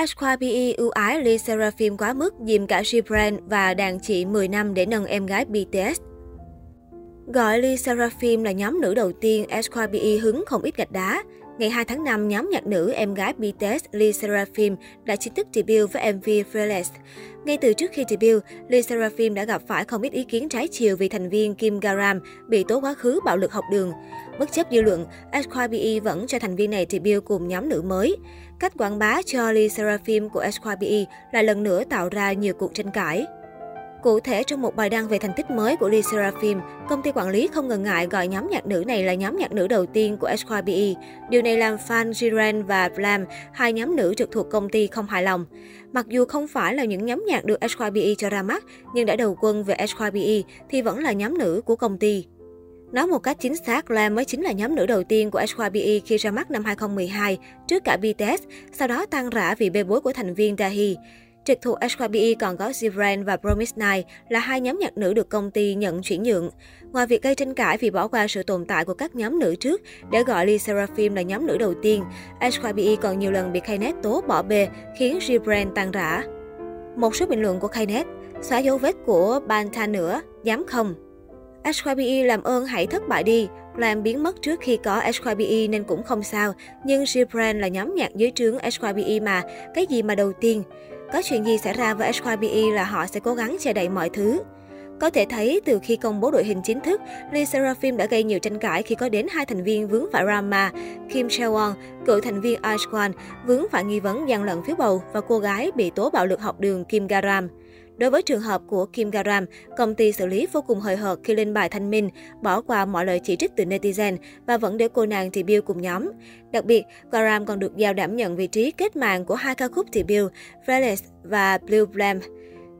Ashqua PE ưu ái Lee Seraphim quá mức, dìm cả Gibran và đàn chị 10 năm để nâng em gái BTS. Gọi Lee Seraphim là nhóm nữ đầu tiên, Ashqua PE hứng không ít gạch đá. Ngày 2 tháng 5, nhóm nhạc nữ em gái BTS Lee Seraphim đã chính thức debut với MV Fearless. Ngay từ trước khi debut, Lee Seraphim đã gặp phải không ít ý kiến trái chiều vì thành viên Kim Garam bị tố quá khứ bạo lực học đường. Bất chấp dư luận, SYBE vẫn cho thành viên này debut cùng nhóm nữ mới. Cách quảng bá cho Lee Seraphim của SYBE lại lần nữa tạo ra nhiều cuộc tranh cãi. Cụ thể, trong một bài đăng về thành tích mới của Lee Seraphim, công ty quản lý không ngần ngại gọi nhóm nhạc nữ này là nhóm nhạc nữ đầu tiên của SYBE. Điều này làm fan Jiren và Blam, hai nhóm nữ trực thuộc công ty không hài lòng. Mặc dù không phải là những nhóm nhạc được SYBE cho ra mắt, nhưng đã đầu quân về SYBE thì vẫn là nhóm nữ của công ty. Nói một cách chính xác, Glam mới chính là nhóm nữ đầu tiên của SYBE khi ra mắt năm 2012, trước cả BTS, sau đó tan rã vì bê bối của thành viên Dahi. Trực thuộc SYBE còn có Zivran và Promise Night là hai nhóm nhạc nữ được công ty nhận chuyển nhượng. Ngoài việc gây tranh cãi vì bỏ qua sự tồn tại của các nhóm nữ trước để gọi Lee Seraphim là nhóm nữ đầu tiên, SYBE còn nhiều lần bị Kainet tố bỏ bê khiến Zivran tan rã. Một số bình luận của Kainet xóa dấu vết của Banta nữa, dám không? SYBE làm ơn hãy thất bại đi. Làm biến mất trước khi có SYBE nên cũng không sao. Nhưng Gibran là nhóm nhạc dưới trướng SYBE mà, cái gì mà đầu tiên. Có chuyện gì xảy ra với HYBE là họ sẽ cố gắng che đậy mọi thứ. Có thể thấy, từ khi công bố đội hình chính thức, Lee Seraphim đã gây nhiều tranh cãi khi có đến hai thành viên vướng phải drama, Kim Sewon, cựu thành viên Ice vướng phải nghi vấn gian lận phiếu bầu và cô gái bị tố bạo lực học đường Kim Garam. Đối với trường hợp của Kim Garam, công ty xử lý vô cùng hời hợt khi lên bài thanh minh, bỏ qua mọi lời chỉ trích từ netizen và vẫn để cô nàng debut cùng nhóm. Đặc biệt, Garam còn được giao đảm nhận vị trí kết mạng của hai ca khúc debut, Fearless và Blue Blam.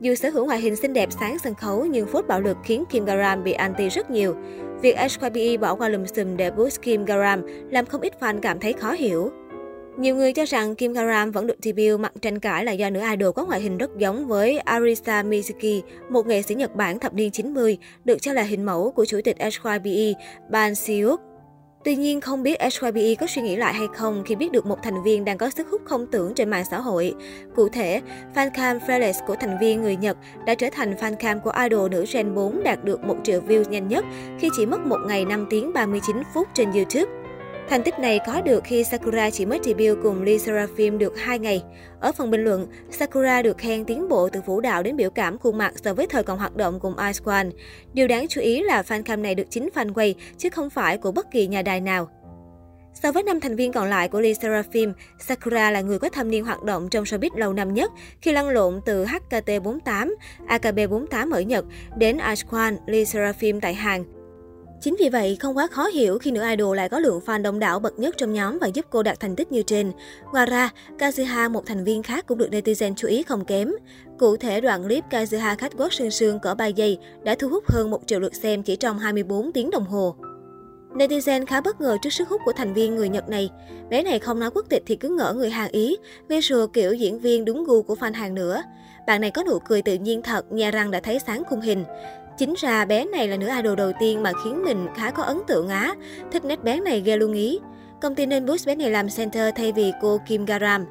Dù sở hữu ngoại hình xinh đẹp sáng sân khấu nhưng phốt bạo lực khiến Kim Garam bị anti rất nhiều. Việc HYBE bỏ qua lùm xùm để boost Kim Garam làm không ít fan cảm thấy khó hiểu. Nhiều người cho rằng Kim Karam vẫn được debut mặt tranh cãi là do nữ idol có ngoại hình rất giống với Arisa Mizuki, một nghệ sĩ Nhật Bản thập niên 90, được cho là hình mẫu của chủ tịch SYBE Ban Siuk. Tuy nhiên, không biết SYBE có suy nghĩ lại hay không khi biết được một thành viên đang có sức hút không tưởng trên mạng xã hội. Cụ thể, fancam Fearless của thành viên người Nhật đã trở thành fancam của idol nữ Gen 4 đạt được 1 triệu views nhanh nhất khi chỉ mất 1 ngày 5 tiếng 39 phút trên YouTube. Thành tích này có được khi Sakura chỉ mới debut cùng Lee Seraphim được 2 ngày. Ở phần bình luận, Sakura được khen tiến bộ từ vũ đạo đến biểu cảm khuôn mặt so với thời còn hoạt động cùng Ice One. Điều đáng chú ý là fan cam này được chính fan quay, chứ không phải của bất kỳ nhà đài nào. So với năm thành viên còn lại của Lee Seraphim, Sakura là người có thâm niên hoạt động trong showbiz lâu năm nhất khi lăn lộn từ HKT48, AKB48 ở Nhật đến Ice One, Lee Seraphim tại Hàn. Chính vì vậy, không quá khó hiểu khi nữ idol lại có lượng fan đông đảo bậc nhất trong nhóm và giúp cô đạt thành tích như trên. Ngoài ra, Kazuha, một thành viên khác cũng được netizen chú ý không kém. Cụ thể, đoạn clip Kazuha khách quốc sương sương cỡ 3 giây đã thu hút hơn 1 triệu lượt xem chỉ trong 24 tiếng đồng hồ. Netizen khá bất ngờ trước sức hút của thành viên người Nhật này. Bé này không nói quốc tịch thì cứ ngỡ người Hàn Ý, visual kiểu diễn viên đúng gu của fan Hàn nữa. Bạn này có nụ cười tự nhiên thật, nhà răng đã thấy sáng khung hình. Chính ra bé này là nữ idol đầu tiên mà khiến mình khá có ấn tượng á. Thích nét bé này ghê luôn ý. Công ty nên boost bé này làm center thay vì cô Kim Garam.